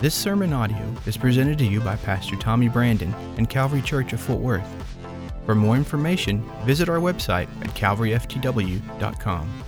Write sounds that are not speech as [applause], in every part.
This sermon audio is presented to you by Pastor Tommy Brandon and Calvary Church of Fort Worth. For more information, visit our website at calvaryftw.com.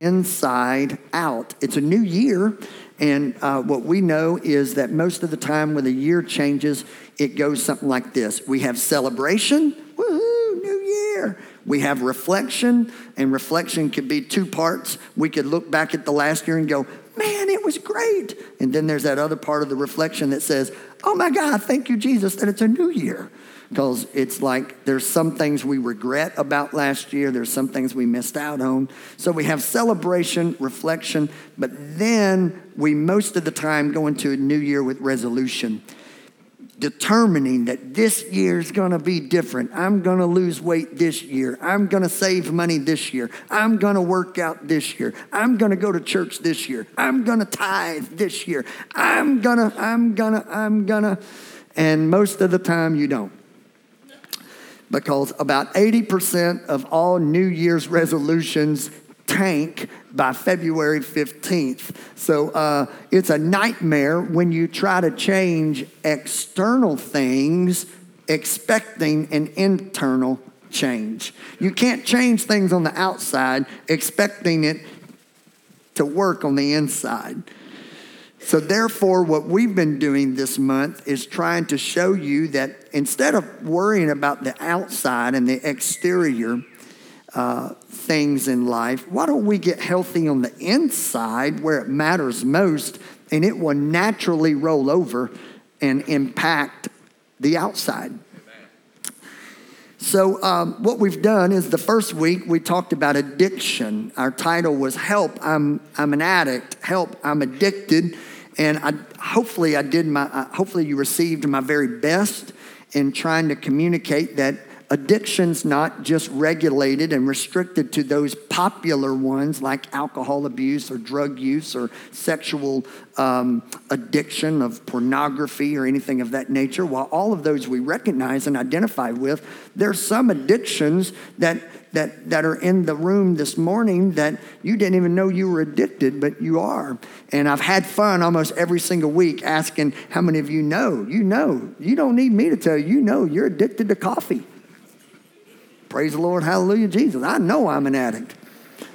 Inside out. It's a new year, and uh, what we know is that most of the time when the year changes, it goes something like this We have celebration, woohoo, new year. We have reflection, and reflection could be two parts. We could look back at the last year and go, man, it was great. And then there's that other part of the reflection that says, oh my God, thank you, Jesus, that it's a new year. Because it's like there's some things we regret about last year, there's some things we missed out on. So we have celebration, reflection, but then we most of the time go into a new year with resolution determining that this year is going to be different. I'm going to lose weight this year. I'm going to save money this year. I'm going to work out this year. I'm going to go to church this year. I'm going to tithe this year. I'm going to, I'm going to, I'm going to. And most of the time you don't. Because about 80% of all New Year's resolutions tank by February 15th. So uh, it's a nightmare when you try to change external things expecting an internal change. You can't change things on the outside expecting it to work on the inside. So, therefore, what we've been doing this month is trying to show you that instead of worrying about the outside and the exterior, uh, things in life, why don't we get healthy on the inside where it matters most and it will naturally roll over and impact the outside? So, um, what we've done is the first week we talked about addiction. Our title was Help, I'm, I'm an Addict. Help, I'm Addicted. And I, hopefully, I did my, uh, hopefully, you received my very best in trying to communicate that addiction's not just regulated and restricted to those popular ones like alcohol abuse or drug use or sexual um, addiction of pornography or anything of that nature. While all of those we recognize and identify with, there's some addictions that that, that are in the room this morning that you didn't even know you were addicted, but you are. And I've had fun almost every single week asking how many of you know. You know. You don't need me to tell you, you know you're addicted to coffee. Praise the Lord, hallelujah, Jesus. I know I'm an addict.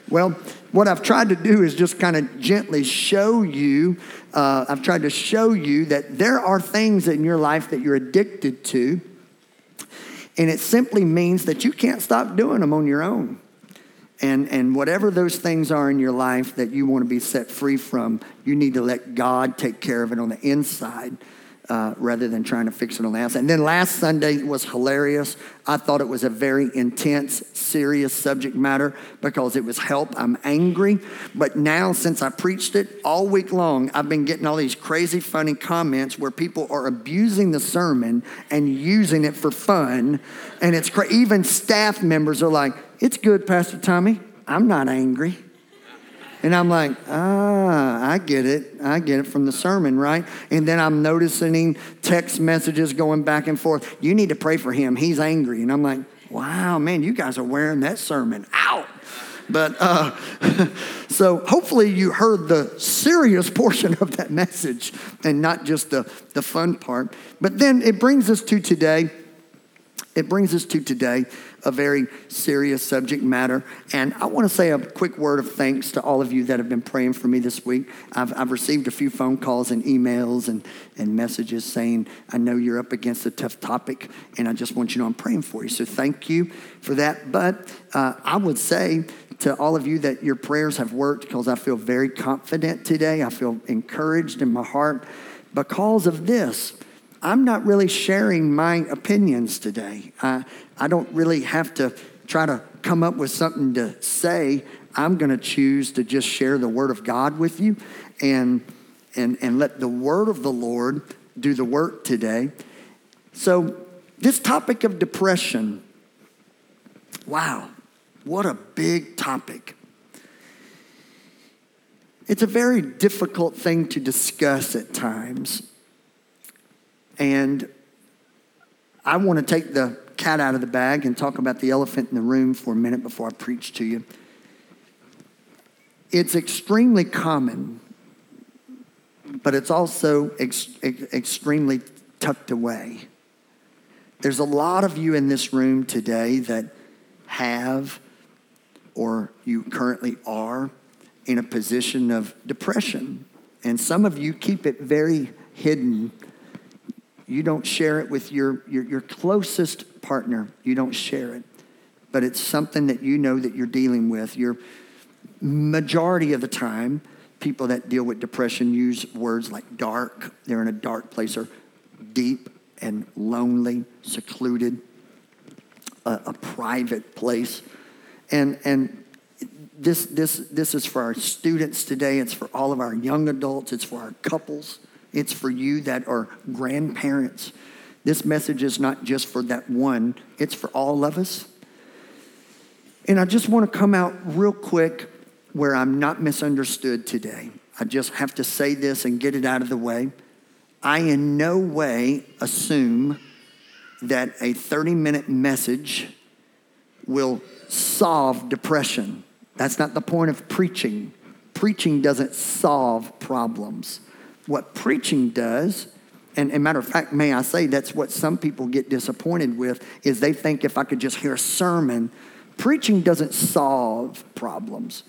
Well, what I've tried to do is just kind of gently show you, uh, I've tried to show you that there are things in your life that you're addicted to, and it simply means that you can't stop doing them on your own. And, and whatever those things are in your life that you want to be set free from, you need to let God take care of it on the inside uh, rather than trying to fix it on the outside. And then last Sunday was hilarious. I thought it was a very intense, serious subject matter because it was help. I'm angry. But now, since I preached it all week long, I've been getting all these crazy, funny comments where people are abusing the sermon and using it for fun. And it's cra- even staff members are like, It's good, Pastor Tommy. I'm not angry. And I'm like, ah, I get it. I get it from the sermon, right? And then I'm noticing text messages going back and forth. You need to pray for him. He's angry. And I'm like, wow, man, you guys are wearing that sermon out. But uh, [laughs] so hopefully you heard the serious [laughs] portion of that message and not just the, the fun part. But then it brings us to today. It brings us to today a very serious subject matter. And I want to say a quick word of thanks to all of you that have been praying for me this week. I've, I've received a few phone calls and emails and, and messages saying, I know you're up against a tough topic, and I just want you to know I'm praying for you. So thank you for that. But uh, I would say, to all of you that your prayers have worked because I feel very confident today. I feel encouraged in my heart because of this. I'm not really sharing my opinions today. I, I don't really have to try to come up with something to say. I'm going to choose to just share the Word of God with you and, and, and let the Word of the Lord do the work today. So, this topic of depression, wow, what a big topic. It's a very difficult thing to discuss at times. And I want to take the cat out of the bag and talk about the elephant in the room for a minute before I preach to you. It's extremely common but it's also ex- ex- extremely tucked away. There's a lot of you in this room today that have or you currently are in a position of depression. And some of you keep it very hidden. You don't share it with your, your, your closest partner, you don't share it. But it's something that you know that you're dealing with. Your majority of the time, people that deal with depression use words like dark. They're in a dark place or deep and lonely, secluded, a, a private place. And, and this, this, this is for our students today. It's for all of our young adults. It's for our couples. It's for you that are grandparents. This message is not just for that one, it's for all of us. And I just want to come out real quick where I'm not misunderstood today. I just have to say this and get it out of the way. I in no way assume that a 30 minute message will solve depression. That's not the point of preaching. Preaching doesn't solve problems. What preaching does, and, a matter of fact, may I say, that's what some people get disappointed with, is they think if I could just hear a sermon, preaching doesn't solve problems.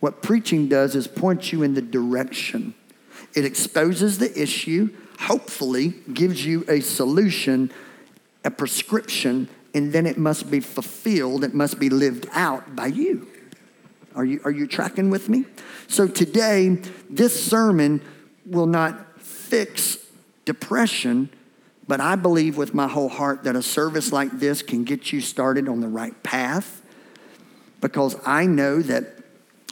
What preaching does is point you in the direction. It exposes the issue, hopefully, gives you a solution, a prescription, and then it must be fulfilled, it must be lived out by you. Are you, are you tracking with me? So today, this sermon will not fix depression, but I believe with my whole heart that a service like this can get you started on the right path because I know that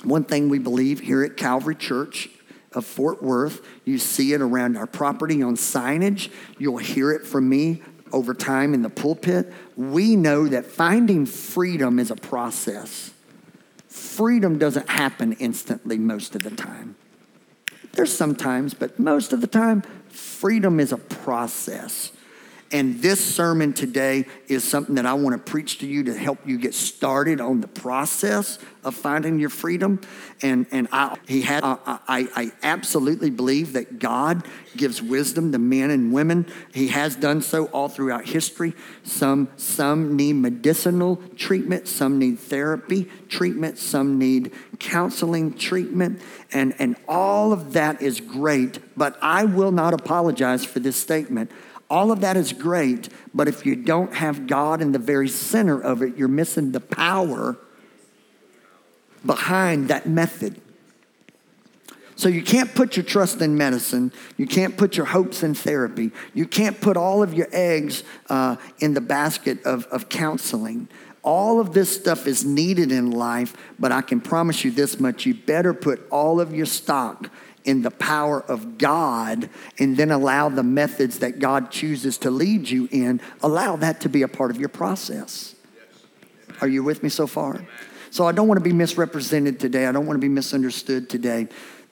one thing we believe here at Calvary Church of Fort Worth, you see it around our property on signage, you'll hear it from me over time in the pulpit. We know that finding freedom is a process freedom doesn't happen instantly most of the time. There's sometimes, but most of the time, freedom is a process. And this sermon today is something that I want to preach to you to help you get started on the process of finding your freedom. And, and I, he had, I, I, absolutely believe that God gives wisdom to men and women. He has done so all throughout history. Some, some need medicinal treatment, some need therapy treatment, some need counseling treatment. And, and all of that is great, but I will not apologize for this statement. All of that is great, but if you don't have God in the very center of it, you're missing the power behind that method. So you can't put your trust in medicine. You can't put your hopes in therapy. You can't put all of your eggs uh, in the basket of, of counseling. All of this stuff is needed in life, but I can promise you this much you better put all of your stock in the power of God and then allow the methods that God chooses to lead you in, allow that to be a part of your process. Are you with me so far? So I don't want to be misrepresented today. I don't want to be misunderstood today.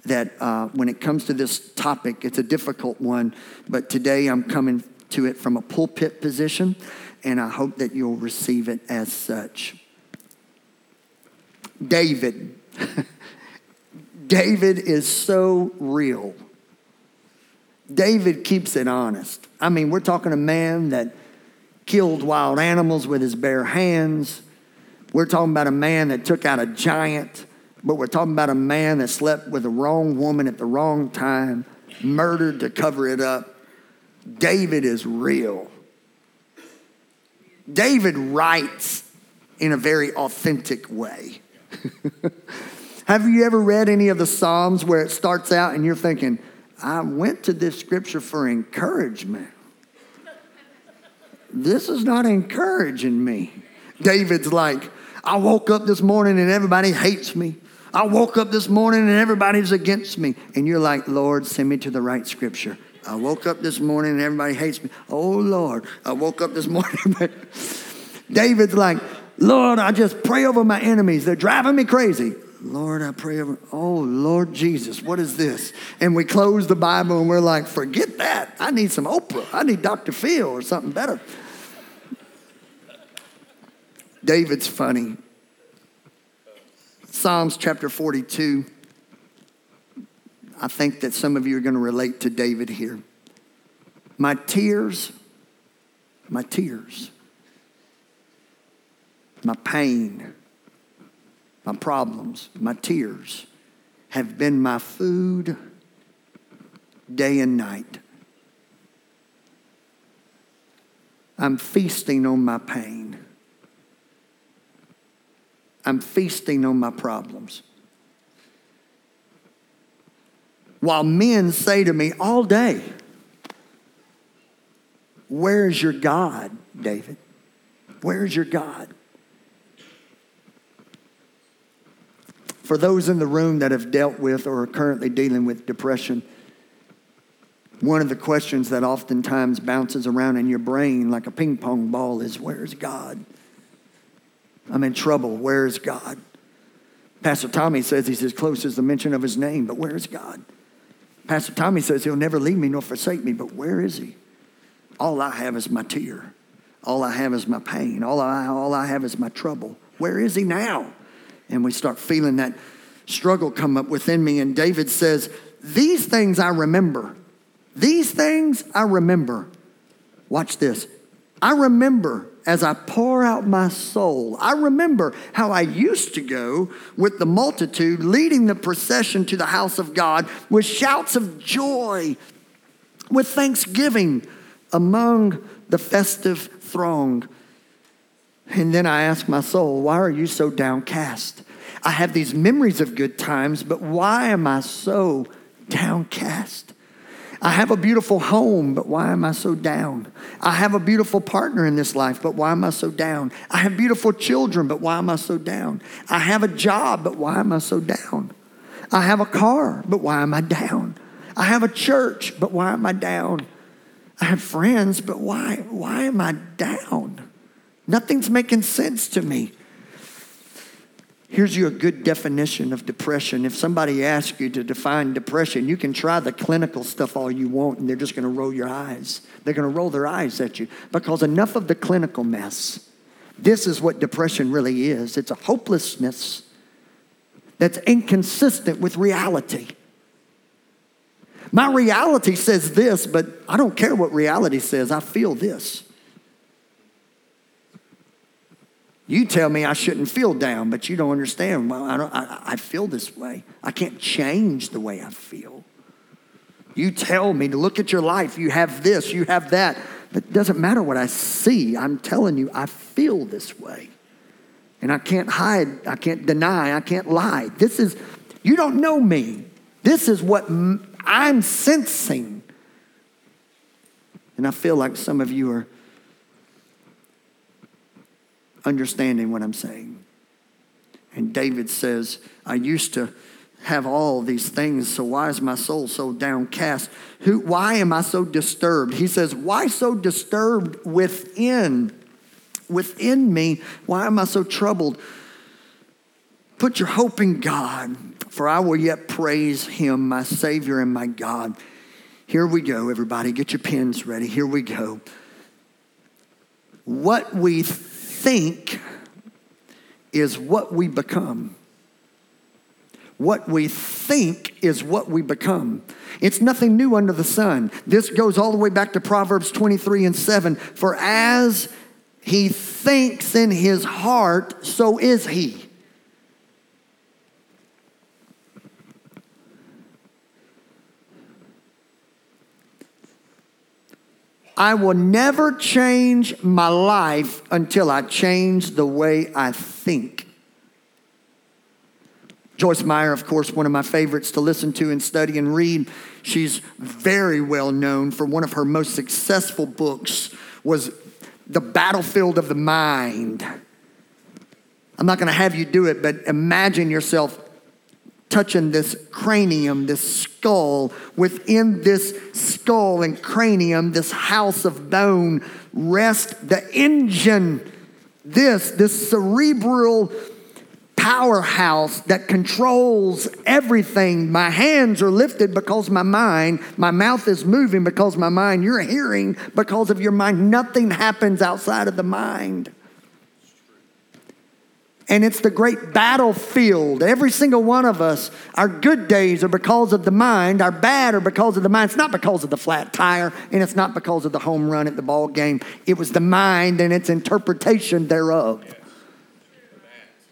That uh, when it comes to this topic, it's a difficult one, but today I'm coming to it from a pulpit position, and I hope that you'll receive it as such. David. [laughs] David is so real. David keeps it honest. I mean, we're talking a man that killed wild animals with his bare hands. We're talking about a man that took out a giant, but we're talking about a man that slept with the wrong woman at the wrong time, murdered to cover it up. David is real. David writes in a very authentic way. [laughs] Have you ever read any of the Psalms where it starts out and you're thinking, I went to this scripture for encouragement? This is not encouraging me. David's like, I woke up this morning and everybody hates me. I woke up this morning and everybody's against me. And you're like, Lord, send me to the right scripture. I woke up this morning and everybody hates me. Oh, Lord, I woke up this morning. [laughs] David's like, Lord, I just pray over my enemies. They're driving me crazy. Lord, I pray over, oh, Lord Jesus, what is this? And we close the Bible and we're like, forget that. I need some Oprah. I need Dr. Phil or something better. David's funny. Psalms chapter 42. I think that some of you are going to relate to David here. My tears, my tears, my pain, my problems, my tears have been my food day and night. I'm feasting on my pain. I'm feasting on my problems. While men say to me all day, Where's your God, David? Where's your God? For those in the room that have dealt with or are currently dealing with depression, one of the questions that oftentimes bounces around in your brain like a ping pong ball is Where's God? I'm in trouble. Where's God? Pastor Tommy says he's as close as the mention of his name, but where's God? Pastor Tommy says he'll never leave me nor forsake me, but where is he? All I have is my tear. All I have is my pain. All I, all I have is my trouble. Where is he now? And we start feeling that struggle come up within me. And David says, These things I remember. These things I remember. Watch this. I remember as I pour out my soul. I remember how I used to go with the multitude, leading the procession to the house of God with shouts of joy, with thanksgiving among the festive throng. And then I ask my soul, why are you so downcast? I have these memories of good times, but why am I so downcast? I have a beautiful home, but why am I so down? I have a beautiful partner in this life, but why am I so down? I have beautiful children, but why am I so down? I have a job, but why am I so down? I have a car, but why am I down? I have a church, but why am I down? I have friends, but why why am I down? Nothing's making sense to me. Here's you a good definition of depression. If somebody asks you to define depression, you can try the clinical stuff all you want, and they're just going to roll your eyes. They're going to roll their eyes at you because enough of the clinical mess. This is what depression really is it's a hopelessness that's inconsistent with reality. My reality says this, but I don't care what reality says, I feel this. You tell me I shouldn't feel down, but you don't understand. Well, I, don't, I, I feel this way. I can't change the way I feel. You tell me to look at your life. You have this, you have that. But it doesn't matter what I see. I'm telling you, I feel this way. And I can't hide, I can't deny, I can't lie. This is, you don't know me. This is what I'm sensing. And I feel like some of you are understanding what I'm saying. And David says, I used to have all these things, so why is my soul so downcast? Who, why am I so disturbed? He says, Why so disturbed within? Within me, why am I so troubled? Put your hope in God, for I will yet praise him, my Savior and my God. Here we go, everybody. Get your pens ready. Here we go. What we think is what we become. What we think is what we become. It's nothing new under the sun. This goes all the way back to Proverbs 23 and 7. For as he thinks in his heart, so is he. I will never change my life until I change the way I think. Joyce Meyer, of course, one of my favorites to listen to and study and read. She's very well known for one of her most successful books was The Battlefield of the Mind. I'm not going to have you do it, but imagine yourself touching this cranium, this skull. Within this skull and cranium, this house of bone, rest the engine. This, this cerebral powerhouse that controls everything. My hands are lifted because my mind, my mouth is moving because my mind, you're hearing because of your mind. Nothing happens outside of the mind. And it's the great battlefield. Every single one of us, our good days are because of the mind, our bad are because of the mind. It's not because of the flat tire, and it's not because of the home run at the ball game. It was the mind and its interpretation thereof.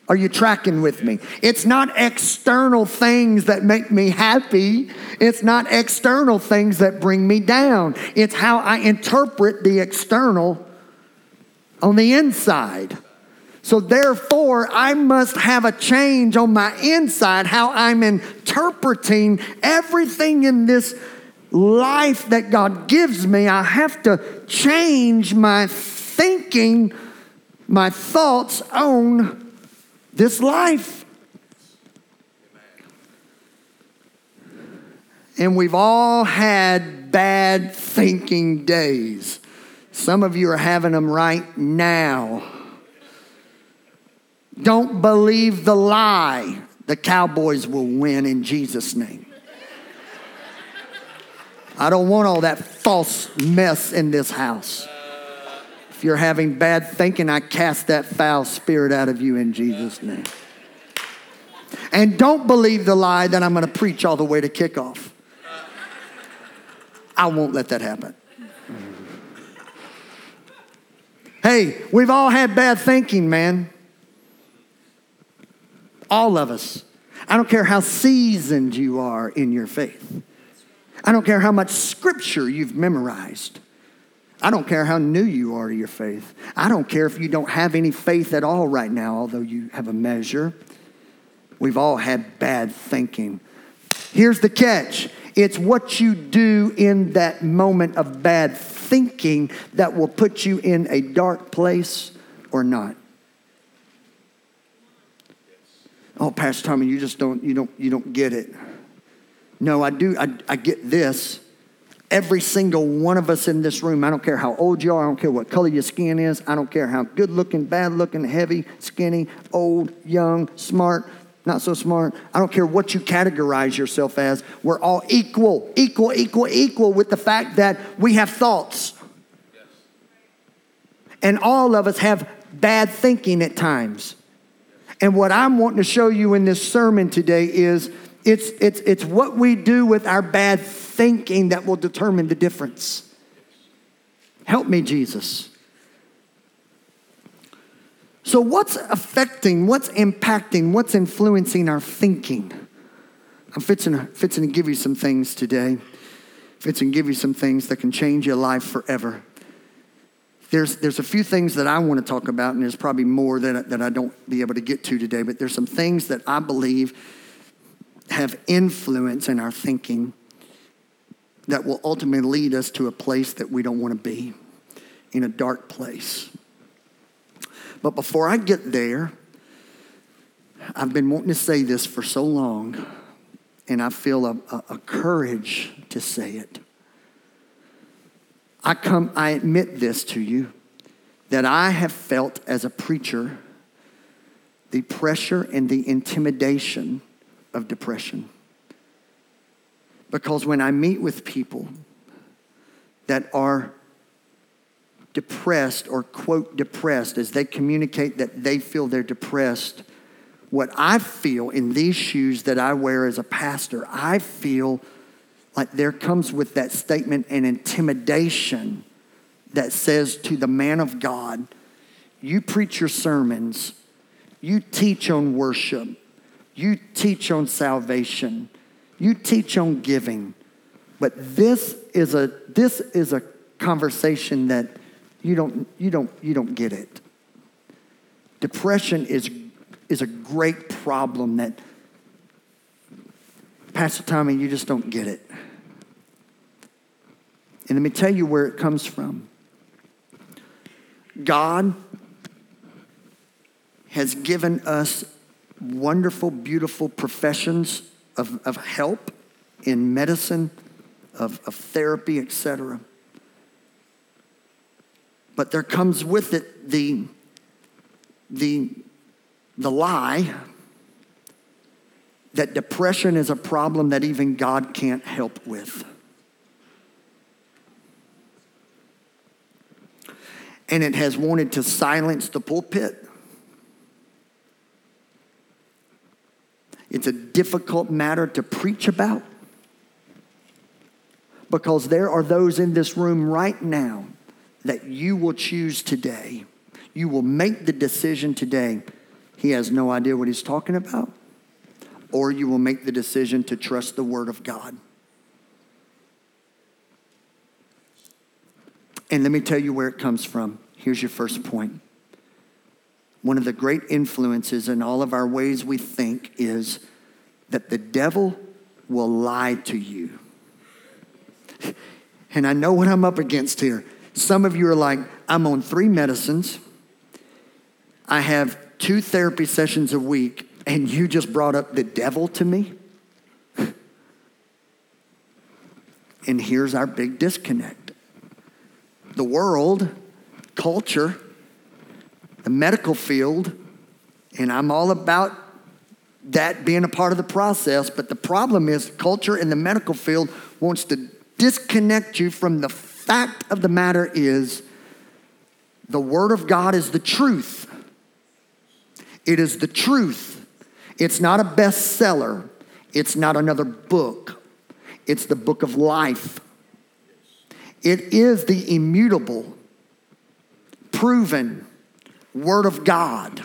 Are you tracking with me? It's not external things that make me happy. It's not external things that bring me down. It's how I interpret the external on the inside. So, therefore, I must have a change on my inside, how I'm interpreting everything in this life that God gives me. I have to change my thinking, my thoughts on this life. And we've all had bad thinking days. Some of you are having them right now. Don't believe the lie. The Cowboys will win in Jesus' name. I don't want all that false mess in this house. If you're having bad thinking, I cast that foul spirit out of you in Jesus' name. And don't believe the lie that I'm going to preach all the way to kickoff. I won't let that happen. Hey, we've all had bad thinking, man. All of us. I don't care how seasoned you are in your faith. I don't care how much scripture you've memorized. I don't care how new you are to your faith. I don't care if you don't have any faith at all right now, although you have a measure. We've all had bad thinking. Here's the catch it's what you do in that moment of bad thinking that will put you in a dark place or not. Oh, Pastor Tommy, you just don't, you don't, you don't get it. No, I do, I, I get this. Every single one of us in this room, I don't care how old you are, I don't care what color your skin is, I don't care how good looking, bad looking, heavy, skinny, old, young, smart, not so smart. I don't care what you categorize yourself as. We're all equal, equal, equal, equal with the fact that we have thoughts. And all of us have bad thinking at times. And what I'm wanting to show you in this sermon today is it's, it's, it's what we do with our bad thinking that will determine the difference. Help me, Jesus. So, what's affecting, what's impacting, what's influencing our thinking? I'm fixing, fixing to give you some things today. Fixing to give you some things that can change your life forever there's, there's a few things that I want to talk about, and there's probably more that, that I don't be able to get to today, but there's some things that I believe have influence in our thinking that will ultimately lead us to a place that we don't want to be, in a dark place. But before I get there, I've been wanting to say this for so long, and I feel a, a, a courage to say it. I come, I admit this to you that I have felt as a preacher the pressure and the intimidation of depression. Because when I meet with people that are depressed or quote depressed, as they communicate that they feel they're depressed, what I feel in these shoes that I wear as a pastor, I feel like there comes with that statement an intimidation that says to the man of God, you preach your sermons, you teach on worship, you teach on salvation, you teach on giving. But this is a this is a conversation that you don't you don't you don't get it. Depression is is a great problem that Pastor Tommy, you just don't get it. And let me tell you where it comes from. God has given us wonderful, beautiful professions of, of help in medicine, of, of therapy, etc. But there comes with it the, the, the lie that depression is a problem that even God can't help with. and it has wanted to silence the pulpit. It's a difficult matter to preach about because there are those in this room right now that you will choose today. You will make the decision today. He has no idea what he's talking about, or you will make the decision to trust the Word of God. And let me tell you where it comes from. Here's your first point. One of the great influences in all of our ways we think is that the devil will lie to you. [laughs] And I know what I'm up against here. Some of you are like, I'm on three medicines, I have two therapy sessions a week, and you just brought up the devil to me? and here's our big disconnect the world, culture, the medical field, and I'm all about that being a part of the process. But the problem is, culture in the medical field wants to disconnect you from the fact of the matter is the Word of God is the truth. It is the truth. It's not a bestseller. It's not another book. It's the book of life. It is the immutable, proven Word of God.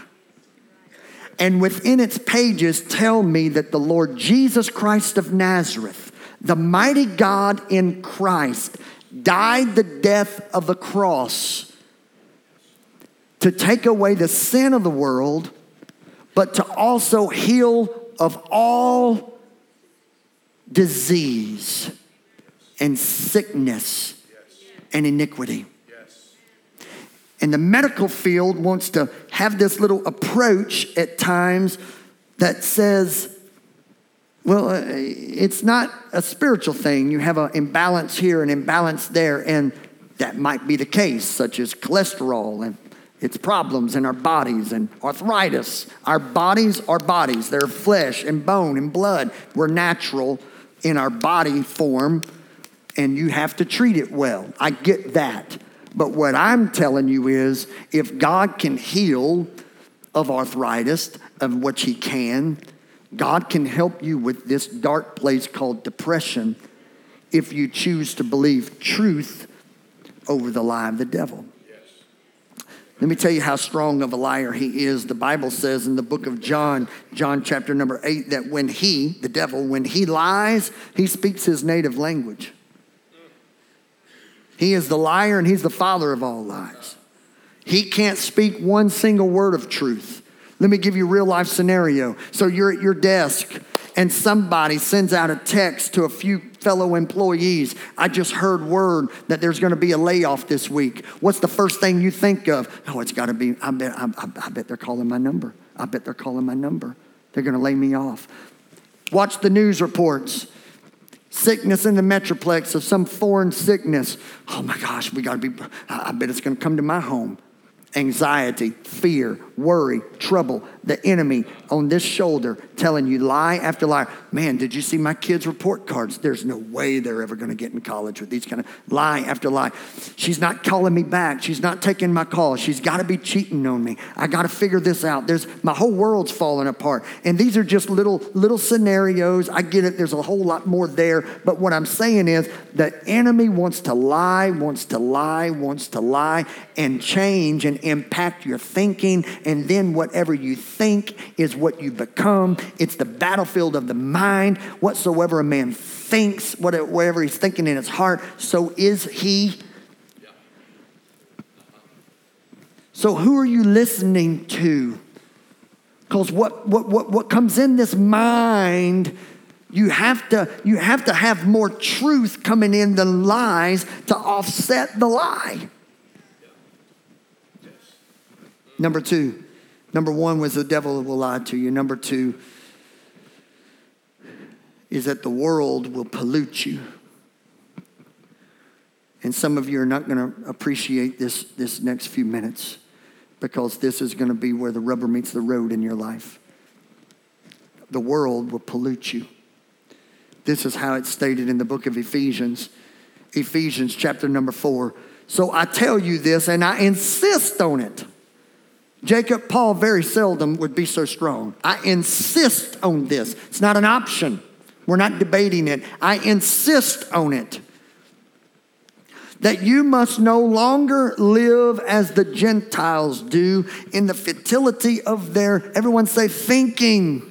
And within its pages, tell me that the Lord Jesus Christ of Nazareth, the mighty God in Christ, died the death of the cross to take away the sin of the world, but to also heal of all disease and sickness and iniquity. And the medical field wants to have this little approach at times that says, well, uh, it's not a spiritual thing. You have an imbalance here, an imbalance there, and that might be the case, such as cholesterol and its problems in our bodies and arthritis. Our bodies are bodies, they're flesh and bone and blood. We're natural in our body form, and you have to treat it well. I get that. But what I'm telling you is if God can heal of arthritis, of which He can, God can help you with this dark place called depression if you choose to believe truth over the lie of the devil. Let me tell you how strong of a liar he is. The Bible says in the book of John, John chapter number eight, that when he, the devil, when he lies, he speaks his native language. He is the liar and he's the father of all lies. He can't speak one single word of truth. Let me give you a real life scenario. So you're at your desk and somebody sends out a text to a few fellow employees. I just heard word that there's going to be a layoff this week. What's the first thing you think of? Oh, it's got to be, I bet, I, I, bet they're calling my number. I bet they're calling my number. They're going to lay me off. Watch the news reports. Sickness in the metroplex of some foreign sickness. Oh my gosh, we got to be, I bet it's going to come to my home anxiety, fear, worry, trouble, the enemy on this shoulder telling you lie after lie. Man, did you see my kids' report cards? There's no way they're ever going to get in college with these kind of lie after lie. She's not calling me back. She's not taking my call. She's got to be cheating on me. I got to figure this out. There's my whole world's falling apart. And these are just little little scenarios. I get it. There's a whole lot more there, but what I'm saying is the enemy wants to lie, wants to lie, wants to lie and change and impact your thinking and then whatever you think is what you become. It's the battlefield of the mind. Whatsoever a man thinks, whatever he's thinking in his heart, so is he. So, who are you listening to? Because what, what, what, what comes in this mind, you have, to, you have to have more truth coming in than lies to offset the lie. Number two, number one was the devil will lie to you. Number two is that the world will pollute you. And some of you are not going to appreciate this, this next few minutes because this is going to be where the rubber meets the road in your life. The world will pollute you. This is how it's stated in the book of Ephesians, Ephesians chapter number four. So I tell you this and I insist on it Jacob, Paul very seldom would be so strong. I insist on this. It's not an option. We're not debating it. I insist on it. That you must no longer live as the Gentiles do in the futility of their, everyone say, thinking.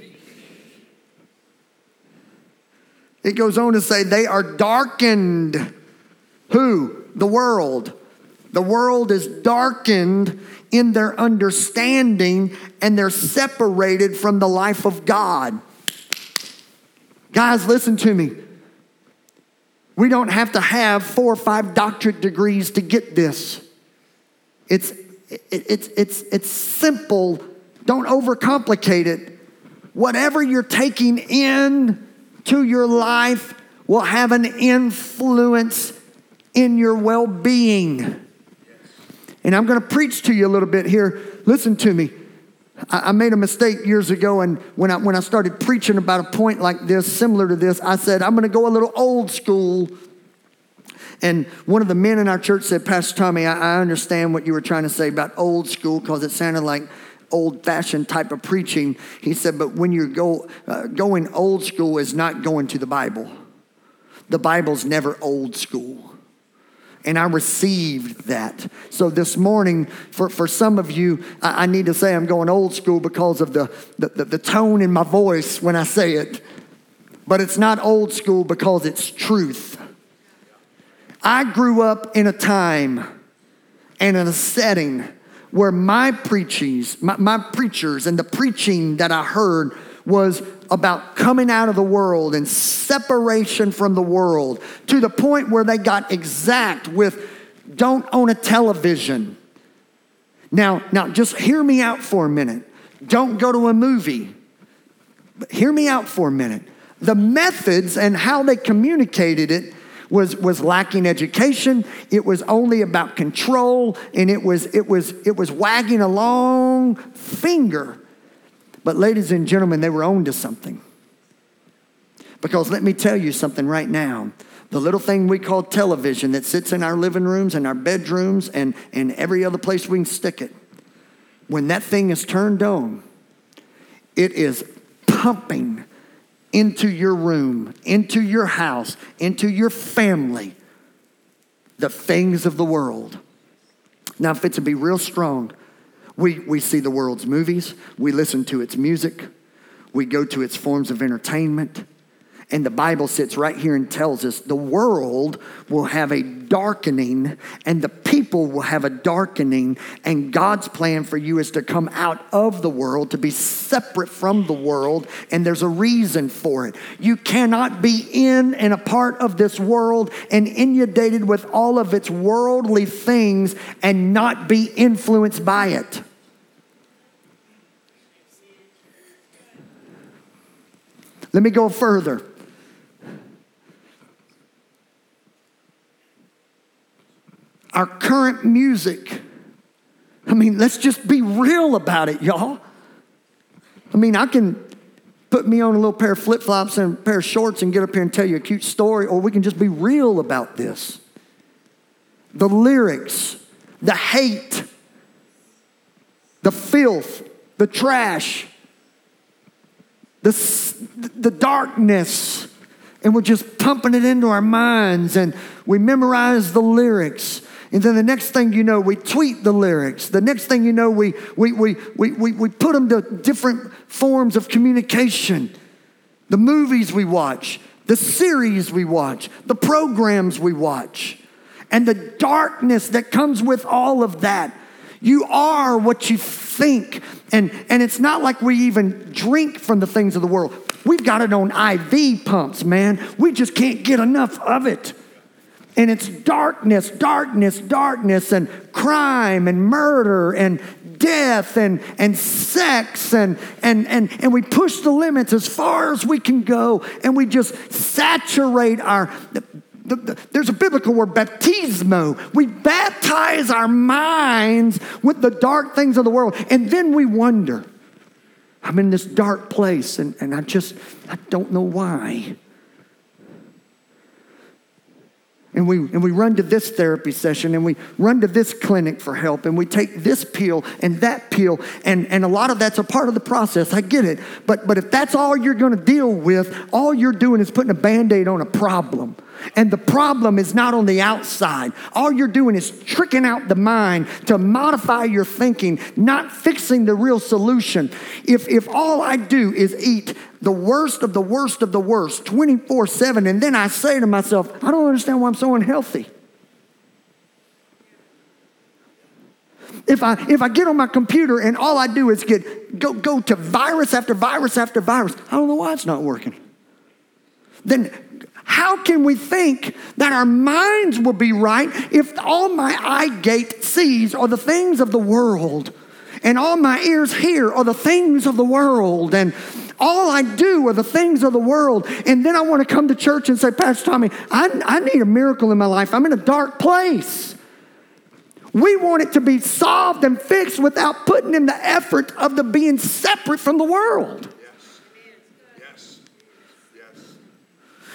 It goes on to say, they are darkened. Who? The world. The world is darkened in their understanding and they're separated from the life of God. Guys, listen to me. We don't have to have four or five doctorate degrees to get this. It's, it, it's, it's, it's simple. Don't overcomplicate it. Whatever you're taking in to your life will have an influence in your well being. And I'm going to preach to you a little bit here. Listen to me. I, made a mistake years ago, and when I, when I started preaching about a point like this, similar to this, I said, I'm going to go a little old school. And one of the men in our church said, Pastor Tommy, I, I understand what you were trying to say about old school because it sounded like old fashioned type of preaching. He said, but when you're go uh, going old school is not going to the Bible. The Bible's never old school. And I received that. So this morning, for, for some of you, I, I need to say I'm going old school because of the, the, the, the tone in my voice when I say it. But it's not old school because it's truth. I grew up in a time and in a setting where my preachings, my, my preachers, and the preaching that I heard was about coming out of the world and separation from the world to the point where they got exact with don't own a television. Now, now just hear me out for a minute. Don't go to a movie. But hear me out for a minute. The methods and how they communicated it was, was lacking education. It was only about control, and it was, it, was, it was wagging a long finger. But, ladies and gentlemen, they were owned to something. Because let me tell you something right now. The little thing we call television that sits in our living rooms and our bedrooms and, and every other place we can stick it, when that thing is turned on, it is pumping into your room, into your house, into your family, the things of the world. Now, if it's to be real strong, we, we see the world's movies, we listen to its music, we go to its forms of entertainment, and the Bible sits right here and tells us the world will have a darkening and the people will have a darkening. And God's plan for you is to come out of the world, to be separate from the world. And there's a reason for it. You cannot be in and a part of this world and inundated with all of its worldly things and not be influenced by it. Let me go further. Our current music. I mean, let's just be real about it, y'all. I mean, I can put me on a little pair of flip flops and a pair of shorts and get up here and tell you a cute story, or we can just be real about this. The lyrics, the hate, the filth, the trash, the, the darkness, and we're just pumping it into our minds and we memorize the lyrics and then the next thing you know, we tweet the lyrics. The next thing you know, we, we, we, we, we, we put them to different forms of communication. The movies we watch, the series we watch, the programs we watch, and the darkness that comes with all of that. You are what you think. And, and it's not like we even drink from the things of the world. We've got it on IV pumps, man. We just can't get enough of it. And it's darkness, darkness, darkness, and crime and murder and death and, and sex and, and, and, and we push the limits as far as we can go and we just saturate our the, the, the, there's a biblical word baptismo. We baptize our minds with the dark things of the world and then we wonder i'm in this dark place and, and i just i don't know why and we, and we run to this therapy session and we run to this clinic for help and we take this pill and that pill and, and a lot of that's a part of the process i get it but, but if that's all you're going to deal with all you're doing is putting a band-aid on a problem and the problem is not on the outside. All you're doing is tricking out the mind to modify your thinking, not fixing the real solution. If, if all I do is eat the worst of the worst of the worst 24 7, and then I say to myself, I don't understand why I'm so unhealthy. If I, if I get on my computer and all I do is get go, go to virus after virus after virus, I don't know why it's not working. Then how can we think that our minds will be right if all my eye gate sees are the things of the world and all my ears hear are the things of the world and all I do are the things of the world. And then I want to come to church and say, Pastor Tommy, I, I need a miracle in my life. I'm in a dark place. We want it to be solved and fixed without putting in the effort of the being separate from the world.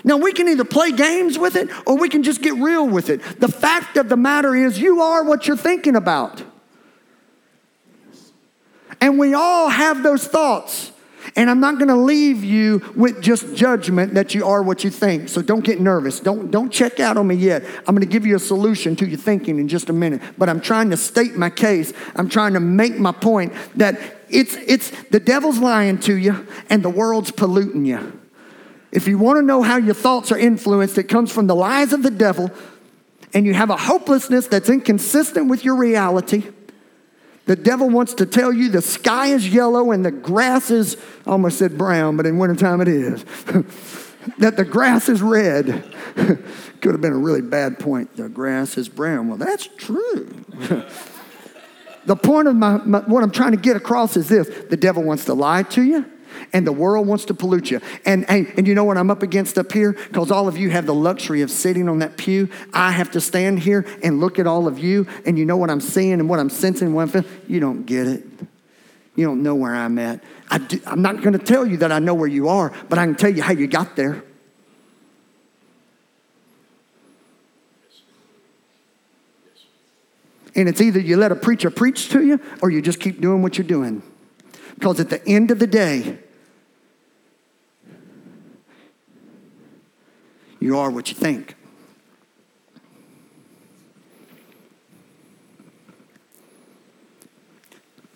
Now, we can either play games with it or we can just get real with it. The fact of the matter is, you are what you're thinking about. And we all have those thoughts. And I'm not going to leave you with just judgment that you are what you think. So don't get nervous. Don't, don't check out on me yet. I'm going to give you a solution to your thinking in just a minute. But I'm trying to state my case. I'm trying to make my point that it's, it's the devil's lying to you and the world's polluting you. If you want to know how your thoughts are influenced, it comes from the lies of the devil, and you have a hopelessness that's inconsistent with your reality. The devil wants to tell you the sky is yellow and the grass is, almost said brown, but in wintertime it is. [laughs] that the grass is red. [laughs] Could have been a really bad point. The grass is brown. Well, that's true. [laughs] the point of my, my, what I'm trying to get across is this the devil wants to lie to you and the world wants to pollute you. And, and, and you know what I'm up against up here? Because all of you have the luxury of sitting on that pew. I have to stand here and look at all of you, and you know what I'm seeing and what I'm sensing, what I'm feeling. You don't get it. You don't know where I'm at. I do, I'm not going to tell you that I know where you are, but I can tell you how you got there. And it's either you let a preacher preach to you or you just keep doing what you're doing. Because at the end of the day, You are what you think.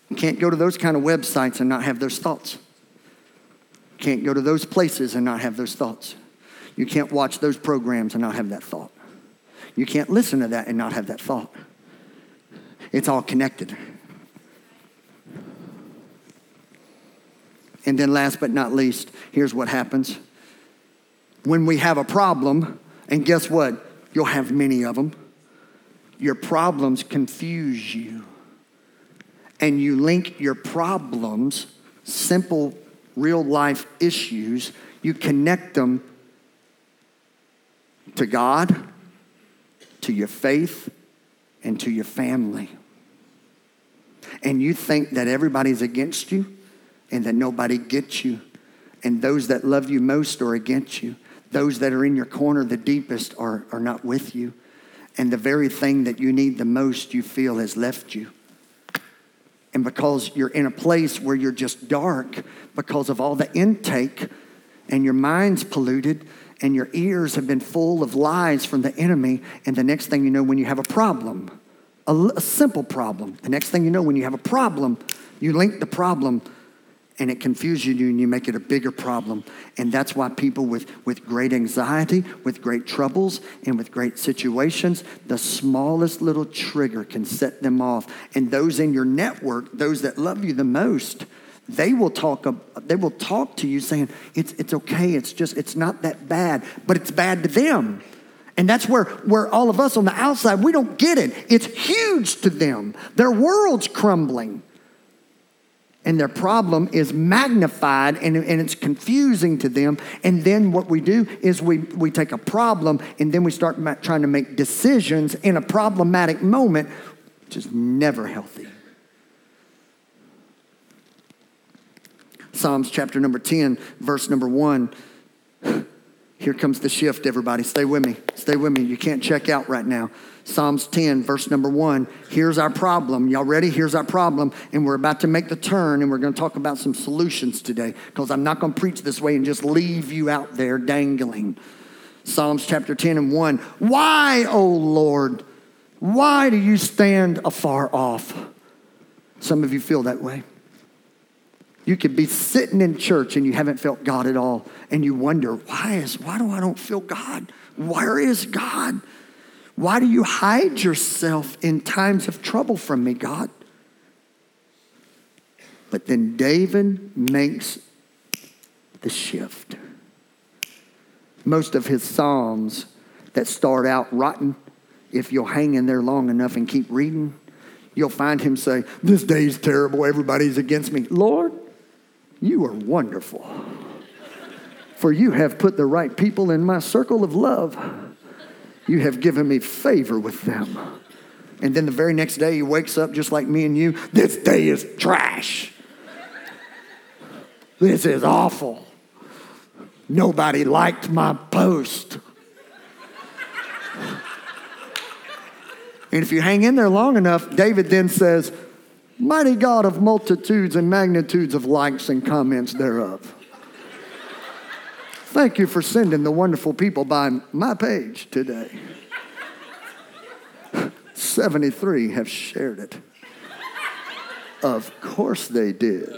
You can't go to those kind of websites and not have those thoughts. You can't go to those places and not have those thoughts. You can't watch those programs and not have that thought. You can't listen to that and not have that thought. It's all connected. And then, last but not least, here's what happens when we have a problem, and guess what? You'll have many of them. Your problems confuse you. And you link your problems, simple real life issues, you connect them to God, to your faith, and to your family. And you think that everybody's against you and that nobody gets you, and those that love you most are against you. Those that are in your corner the deepest are, are not with you. And the very thing that you need the most, you feel has left you. And because you're in a place where you're just dark because of all the intake and your mind's polluted and your ears have been full of lies from the enemy, and the next thing you know, when you have a problem, a, a simple problem, the next thing you know, when you have a problem, you link the problem and it confuses you and you make it a bigger problem. And that's why people with, with great anxiety, with great troubles, and with great situations, the smallest little trigger can set them off. And those in your network, those that love you the most, they will talk they will talk to you saying it's, it's okay. It's just it's not that bad but it's bad to them. And that's where, where all of us on the outside we don't get it. It's huge to them. Their world's crumbling and their problem is magnified and, and it's confusing to them. And then what we do is we, we take a problem and then we start ma- trying to make decisions in a problematic moment, which is never healthy. Psalms chapter number 10, verse number 1. Here comes the shift, everybody. Stay with me. Stay with me. You can't check out right now. Psalms 10, verse number one. Here's our problem. Y'all ready? Here's our problem. And we're about to make the turn and we're going to talk about some solutions today because I'm not going to preach this way and just leave you out there dangling. Psalms chapter 10 and 1. Why, O Lord, why do you stand afar off? Some of you feel that way. You could be sitting in church and you haven't felt God at all, and you wonder, why is why do I don't feel God? Where is God? Why do you hide yourself in times of trouble from me, God? But then David makes the shift. Most of his psalms that start out rotten, if you'll hang in there long enough and keep reading, you'll find him say, This day's terrible, everybody's against me. Lord, you are wonderful. For you have put the right people in my circle of love. You have given me favor with them. And then the very next day, he wakes up just like me and you. This day is trash. This is awful. Nobody liked my post. And if you hang in there long enough, David then says, Mighty God of multitudes and magnitudes of likes and comments thereof. Thank you for sending the wonderful people by my page today. 73 have shared it. Of course they did.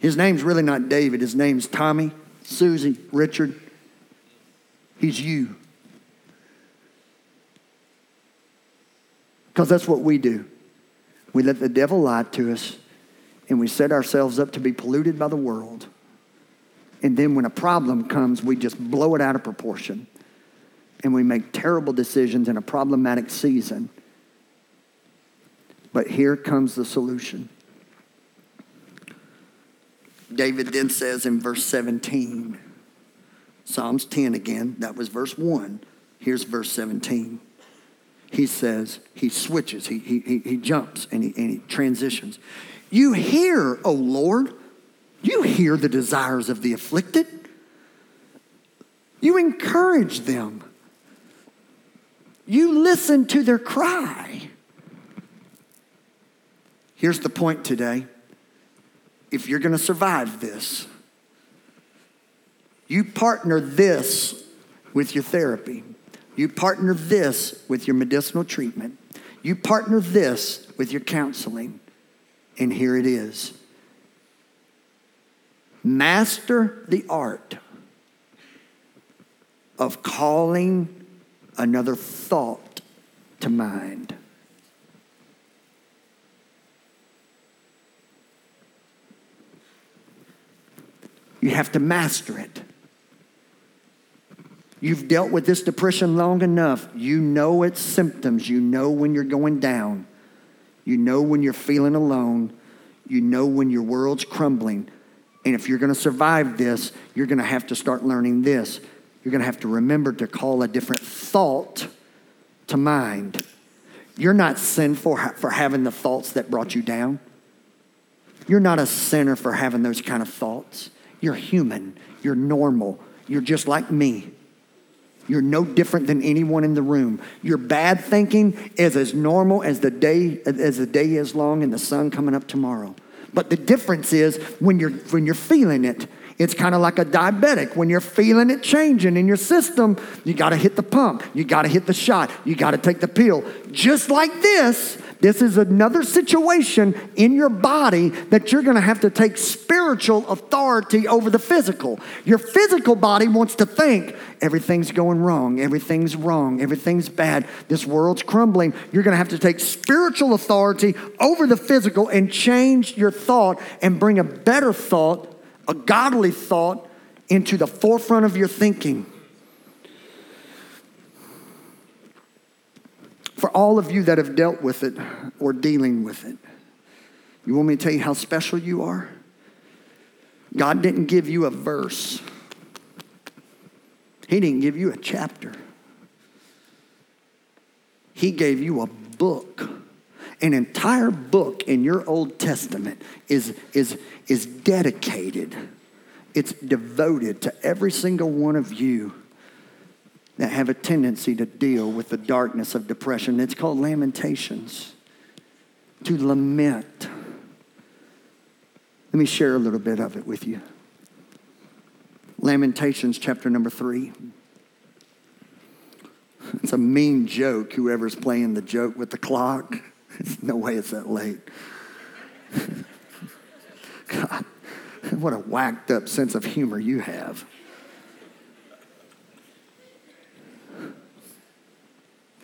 His name's really not David. His name's Tommy, Susie, Richard. He's you. Because that's what we do. We let the devil lie to us and we set ourselves up to be polluted by the world. And then when a problem comes, we just blow it out of proportion and we make terrible decisions in a problematic season. But here comes the solution. David then says in verse 17, Psalms 10 again, that was verse 1. Here's verse 17 he says, he switches, he, he, he jumps, and he, and he transitions. You hear, O Lord, you hear the desires of the afflicted. You encourage them. You listen to their cry. Here's the point today. If you're going to survive this, you partner this with your therapy. You partner this with your medicinal treatment. You partner this with your counseling. And here it is Master the art of calling another thought to mind. You have to master it. You've dealt with this depression long enough. You know its symptoms. You know when you're going down. You know when you're feeling alone. You know when your world's crumbling. And if you're going to survive this, you're going to have to start learning this. You're going to have to remember to call a different thought to mind. You're not sinful for having the thoughts that brought you down. You're not a sinner for having those kind of thoughts. You're human. You're normal. You're just like me. You're no different than anyone in the room. Your bad thinking is as normal as the day as the day is long and the sun coming up tomorrow. But the difference is when you're when you're feeling it, it's kind of like a diabetic. When you're feeling it changing in your system, you got to hit the pump, you got to hit the shot, you got to take the pill. Just like this, this is another situation in your body that you're going to have to take spiritual authority over the physical. Your physical body wants to think everything's going wrong, everything's wrong, everything's bad, this world's crumbling. You're going to have to take spiritual authority over the physical and change your thought and bring a better thought, a godly thought, into the forefront of your thinking. For all of you that have dealt with it or dealing with it, you want me to tell you how special you are? God didn't give you a verse, He didn't give you a chapter. He gave you a book. An entire book in your Old Testament is, is, is dedicated, it's devoted to every single one of you that have a tendency to deal with the darkness of depression. It's called Lamentations, to lament. Let me share a little bit of it with you. Lamentations chapter number three. It's a mean joke, whoever's playing the joke with the clock. It's [laughs] no way it's that late. [laughs] God, what a whacked up sense of humor you have.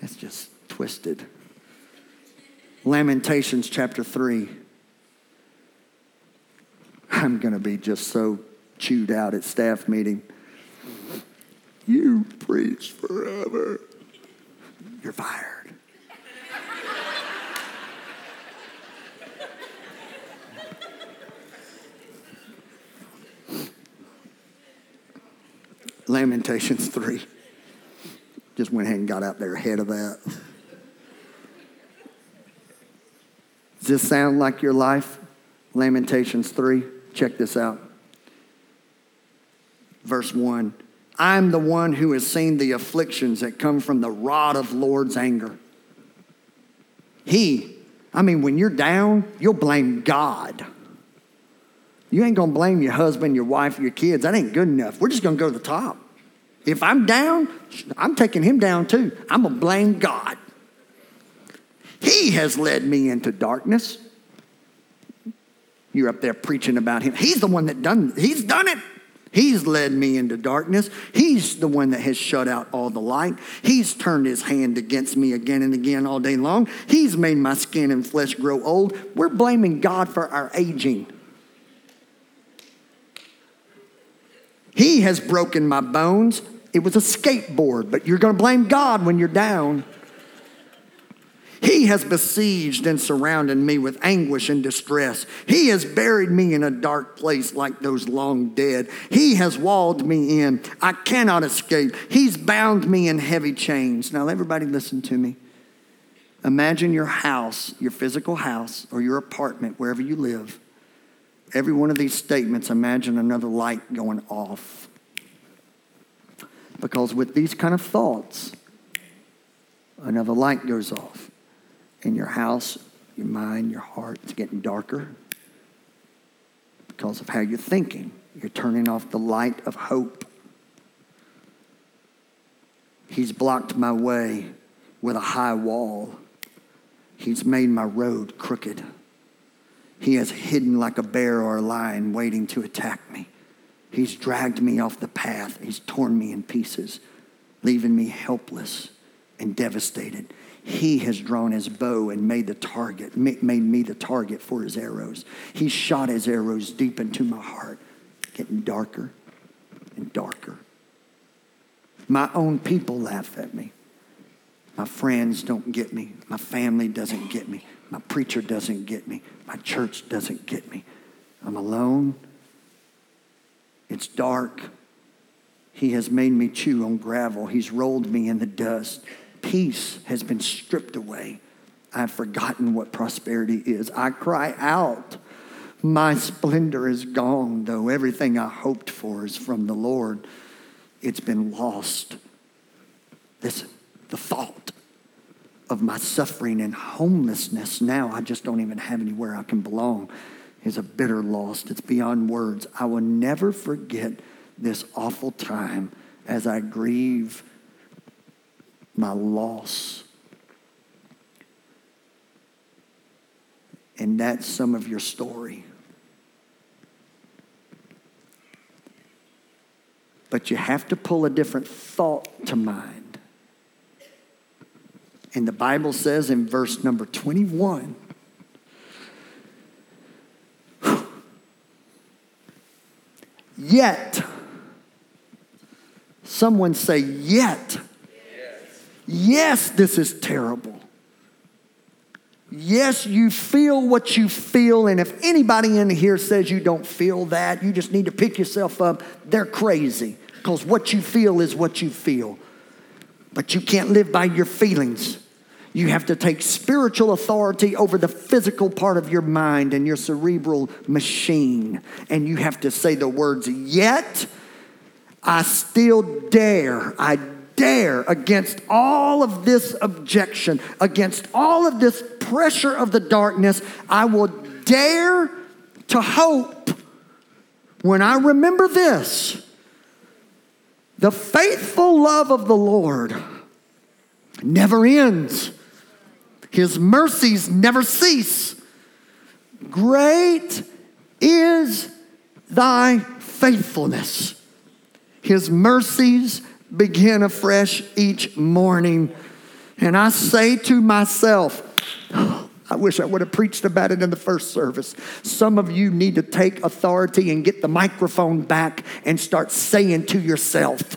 That's just twisted. Lamentations chapter 3. I'm going to be just so chewed out at staff meeting. You preach forever. You're fired. Lamentations 3. Just went ahead and got out there ahead of that. Does this sound like your life? Lamentations 3. Check this out. Verse 1 I'm the one who has seen the afflictions that come from the rod of Lord's anger. He, I mean, when you're down, you'll blame God. You ain't gonna blame your husband, your wife, your kids. That ain't good enough. We're just gonna go to the top. If I'm down, I'm taking him down too. I'm gonna blame God. He has led me into darkness. You're up there preaching about him. He's the one that done, he's done it. He's led me into darkness. He's the one that has shut out all the light. He's turned his hand against me again and again all day long. He's made my skin and flesh grow old. We're blaming God for our aging. He has broken my bones. It was a skateboard, but you're going to blame God when you're down. He has besieged and surrounded me with anguish and distress. He has buried me in a dark place like those long dead. He has walled me in. I cannot escape. He's bound me in heavy chains. Now, everybody, listen to me. Imagine your house, your physical house, or your apartment, wherever you live. Every one of these statements, imagine another light going off. Because with these kind of thoughts, another light goes off in your house, your mind, your heart. It's getting darker because of how you're thinking. You're turning off the light of hope. He's blocked my way with a high wall. He's made my road crooked. He has hidden like a bear or a lion waiting to attack me. He's dragged me off the path. He's torn me in pieces, leaving me helpless and devastated. He has drawn his bow and made the target, made me the target for his arrows. He shot his arrows deep into my heart, getting darker and darker. My own people laugh at me. My friends don't get me. My family doesn't get me. My preacher doesn't get me. My church doesn't get me. I'm alone. It's dark. He has made me chew on gravel. He's rolled me in the dust peace has been stripped away. I've forgotten what prosperity is. I cry out. My splendor is gone, though everything I hoped for is from the Lord. It's been lost. Listen, the thought of my suffering and homelessness now, I just don't even have anywhere I can belong, is a bitter loss. It's beyond words. I will never forget this awful time as I grieve my loss. And that's some of your story. But you have to pull a different thought to mind. And the Bible says in verse number 21 Yet, someone say, yet Yes, this is terrible. Yes, you feel what you feel, and if anybody in here says you don't feel that, you just need to pick yourself up. They're crazy because what you feel is what you feel. But you can't live by your feelings. You have to take spiritual authority over the physical part of your mind and your cerebral machine. And you have to say the words, Yet I still dare, I dare against all of this objection, against all of this pressure of the darkness, I will dare to hope when I remember this the faithful love of the Lord never ends. His mercies never cease. Great is thy faithfulness. His mercies begin afresh each morning. And I say to myself, [gasps] I wish I would have preached about it in the first service. Some of you need to take authority and get the microphone back and start saying to yourself,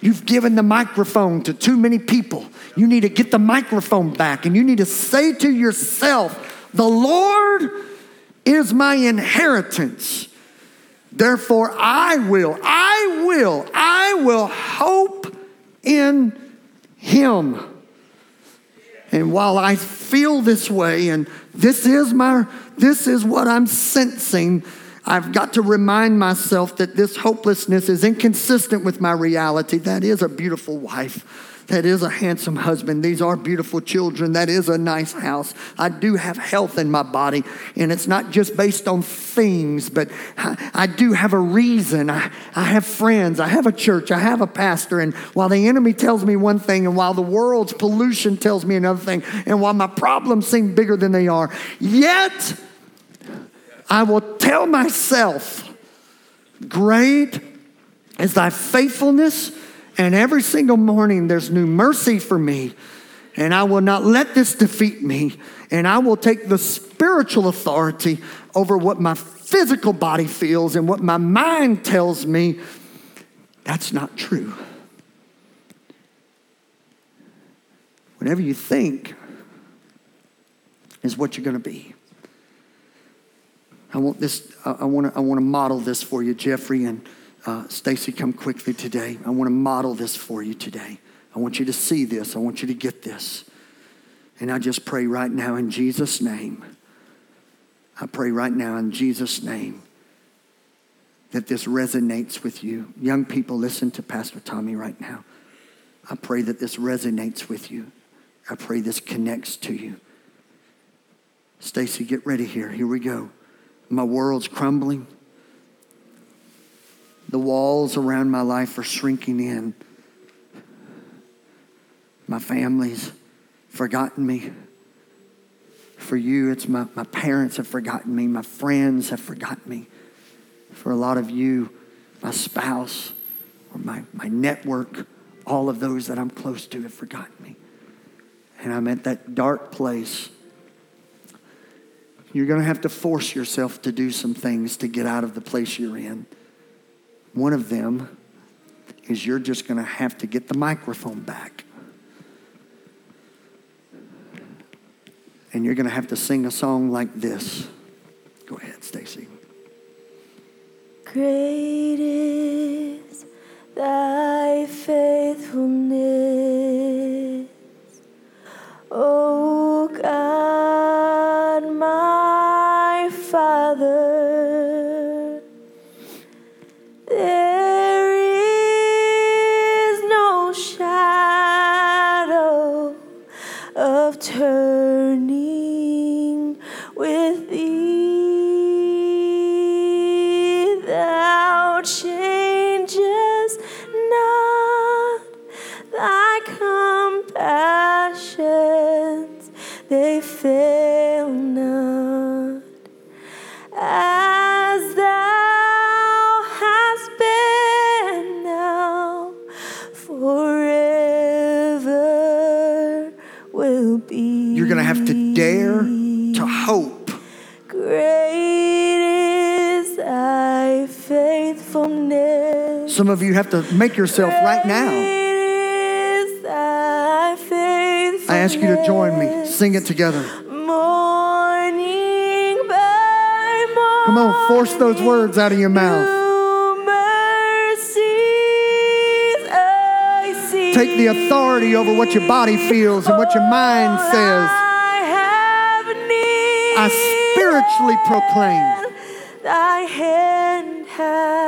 You've given the microphone to too many people. You need to get the microphone back and you need to say to yourself, The Lord is my inheritance. Therefore, I will, I will, I will hope in Him. And while I feel this way, and this is my, this is what I'm sensing, I've got to remind myself that this hopelessness is inconsistent with my reality. That is a beautiful wife. That is a handsome husband. These are beautiful children. That is a nice house. I do have health in my body, and it's not just based on things, but I, I, do have a reason. I, I have friends. I have a church. I have a pastor. And while the enemy tells me one thing, and while the world's pollution tells me another thing, and while my problems seem bigger than they are, yet I will tell myself, Great is thy faithfulness and every single morning, there's new mercy for me. And I will not let this defeat me. And I will take the spiritual authority over what my physical body feels and what my mind tells me. That's not true. Whatever you think is what you're going to be. I want this. I want to. I want to model this for you, Jeffrey, and uh, Stacy, come quickly today. I want to model this for you today. I want you to see this. I want you to get this. And I just pray right now in Jesus' name. I pray right now in Jesus' name that this resonates with you. Young people, listen to Pastor Tommy right now. I pray that this resonates with you. I pray this connects to you. Stacy, get ready here. Here we go. My world's crumbling. The walls around my life are shrinking in. My family's forgotten me. For you, it's my, my parents have forgotten me. My friends have forgotten me. For a lot of you, my spouse or my, my network, all of those that I'm close to have forgotten me. And I'm at that dark place. You're going to have to force yourself to do some things to get out of the place you're in. One of them is you're just going to have to get the microphone back. And you're going to have to sing a song like this. Go ahead, Stacy. Great is thy faithfulness, O Some of you have to make yourself right now. Great is thy faithfulness. I ask you to join me. Sing it together. Morning by morning. Come on, force those words out of your mouth. New mercies I see. take the authority over what your body feels and what your mind says. I have need. I spiritually proclaim. Thy hand hath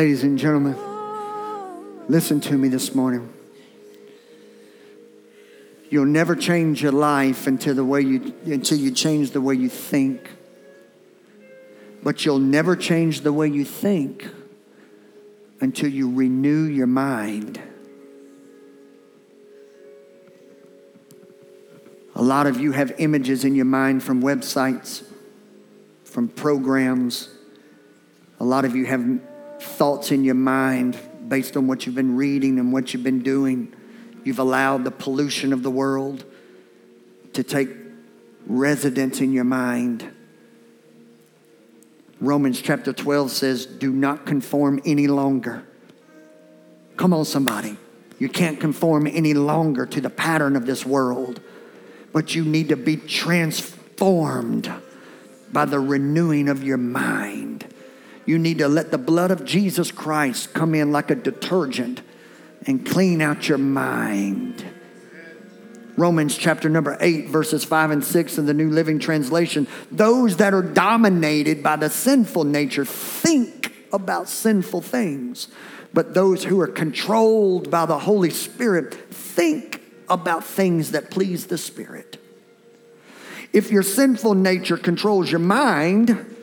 Ladies and gentlemen, listen to me this morning. You'll never change your life until the way you until you change the way you think. But you'll never change the way you think until you renew your mind. A lot of you have images in your mind from websites, from programs. A lot of you have thoughts in your mind based on what you've been reading and what you've been doing. You've allowed the pollution of the world to take residence in your mind. Romans chapter 12 says, Do not conform any longer. Come on, somebody. You can't conform any longer to the pattern of this world, but you need to be transformed by the renewing of your mind. You need to let the blood of Jesus Christ come in like a detergent and clean out your mind. Romans chapter number 8, verses 5 and 6 in the New Living Translation. Those that are dominated by the sinful nature think about sinful things, but those who are controlled by the Holy Spirit think about things that please the Spirit. If your sinful nature controls your mind,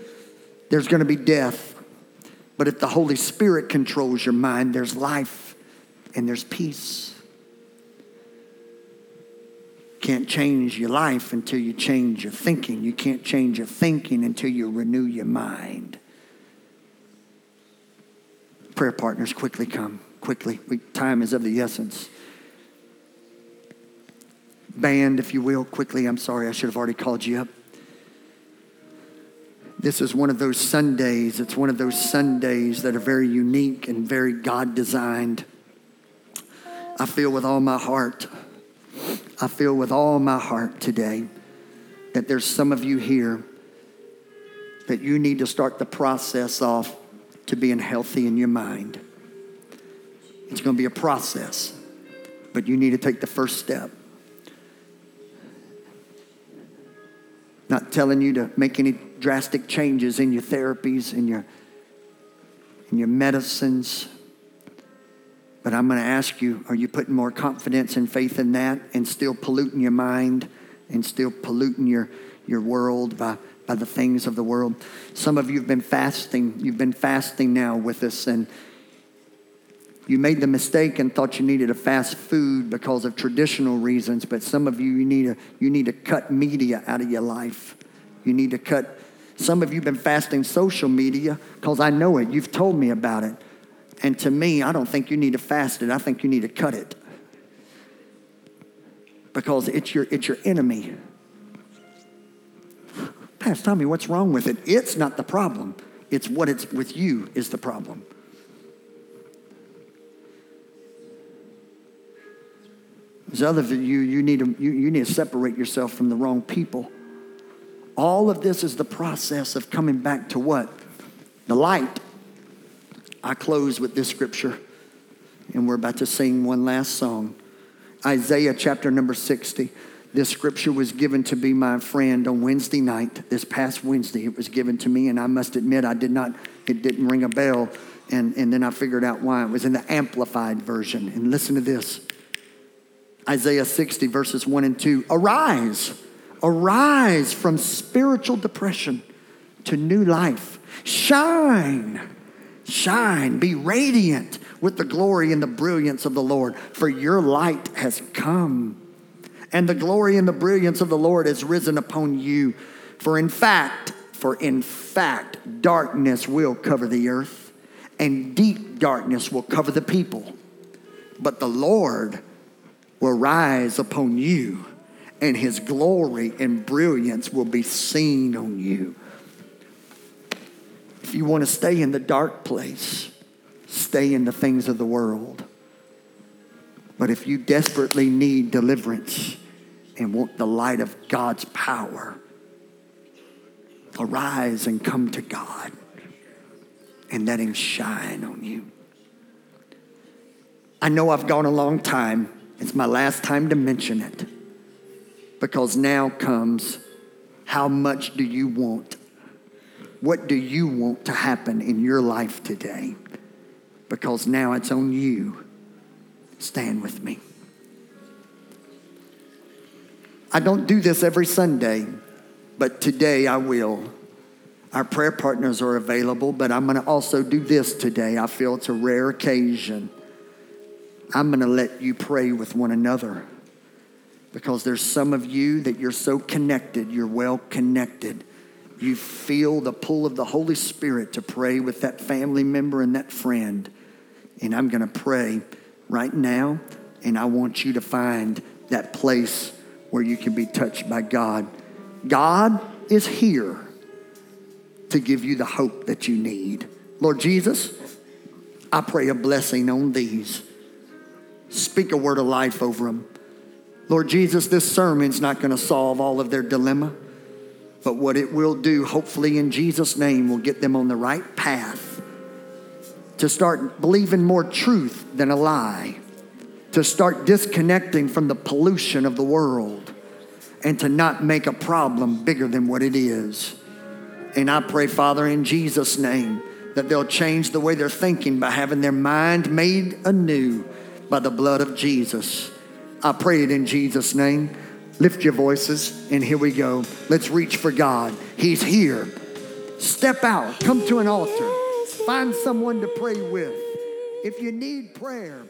there's going to be death. But if the Holy Spirit controls your mind, there's life and there's peace. Can't change your life until you change your thinking. You can't change your thinking until you renew your mind. Prayer partners, quickly come. Quickly. We, time is of the essence. Band, if you will, quickly. I'm sorry, I should have already called you up. This is one of those Sundays. It's one of those Sundays that are very unique and very God designed. I feel with all my heart, I feel with all my heart today that there's some of you here that you need to start the process off to being healthy in your mind. It's going to be a process, but you need to take the first step. Not telling you to make any drastic changes in your therapies, in your, in your medicines. But I'm going to ask you are you putting more confidence and faith in that and still polluting your mind and still polluting your, your world by, by the things of the world? Some of you have been fasting. You've been fasting now with us, and you made the mistake and thought you needed a fast food because of traditional reasons, but some of you, you need to, you need to cut media out of your life. You need to cut. Some of you have been fasting social media because I know it. You've told me about it. And to me, I don't think you need to fast it. I think you need to cut it. Because it's your, it's your enemy. Pastor Tommy, what's wrong with it? It's not the problem. It's what it's with you is the problem. There's others of you, you need, to, you, you need to separate yourself from the wrong people. All of this is the process of coming back to what? The light. I close with this scripture, and we're about to sing one last song. Isaiah chapter number 60. This scripture was given to be my friend on Wednesday night, this past Wednesday. It was given to me, and I must admit, I did not, it didn't ring a bell. And, and then I figured out why. It was in the Amplified version. And listen to this Isaiah 60, verses 1 and 2. Arise, arise from spiritual depression to new life. Shine, shine, be radiant with the glory and the brilliance of the Lord, for your light has come, and the glory and the brilliance of the Lord has risen upon you. For in fact, For in fact, darkness will cover the earth, and deep darkness will cover the people. But the Lord will rise upon you, and his glory and brilliance will be seen on you. If you want to stay in the dark place, stay in the things of the world. But if you desperately need deliverance and want the light of God's power, arise and come to God and let Him shine on you. I know I've gone a long time. It's my last time to mention it because now comes how much do you want? What do you want to happen in your life today? Because now it's on you. Stand with me. I don't do this every Sunday, but today I will. Our prayer partners are available, but I'm going to also do this today. I feel it's a rare occasion. I'm going to let you pray with one another because there's some of you that you're so connected, you're well connected. You feel the pull of the Holy Spirit to pray with that family member and that friend. And I'm going to pray right now, and I want you to find that place where you can be touched by God. God is here to give you the hope that you need. Lord Jesus, I pray a blessing on these. Speak a word of life over them. Lord Jesus, this sermon's not going to solve all of their dilemma, but what it will do, hopefully in Jesus' name, will get them on the right path to start believing more truth than a lie, to start disconnecting from the pollution of the world, and to not make a problem bigger than what it is. And I pray, Father, in Jesus' name, that they'll change the way they're thinking by having their mind made anew by the blood of Jesus. I pray it in Jesus' name. Lift your voices, and here we go. Let's reach for God. He's here. Step out, come to an altar, find someone to pray with. If you need prayer,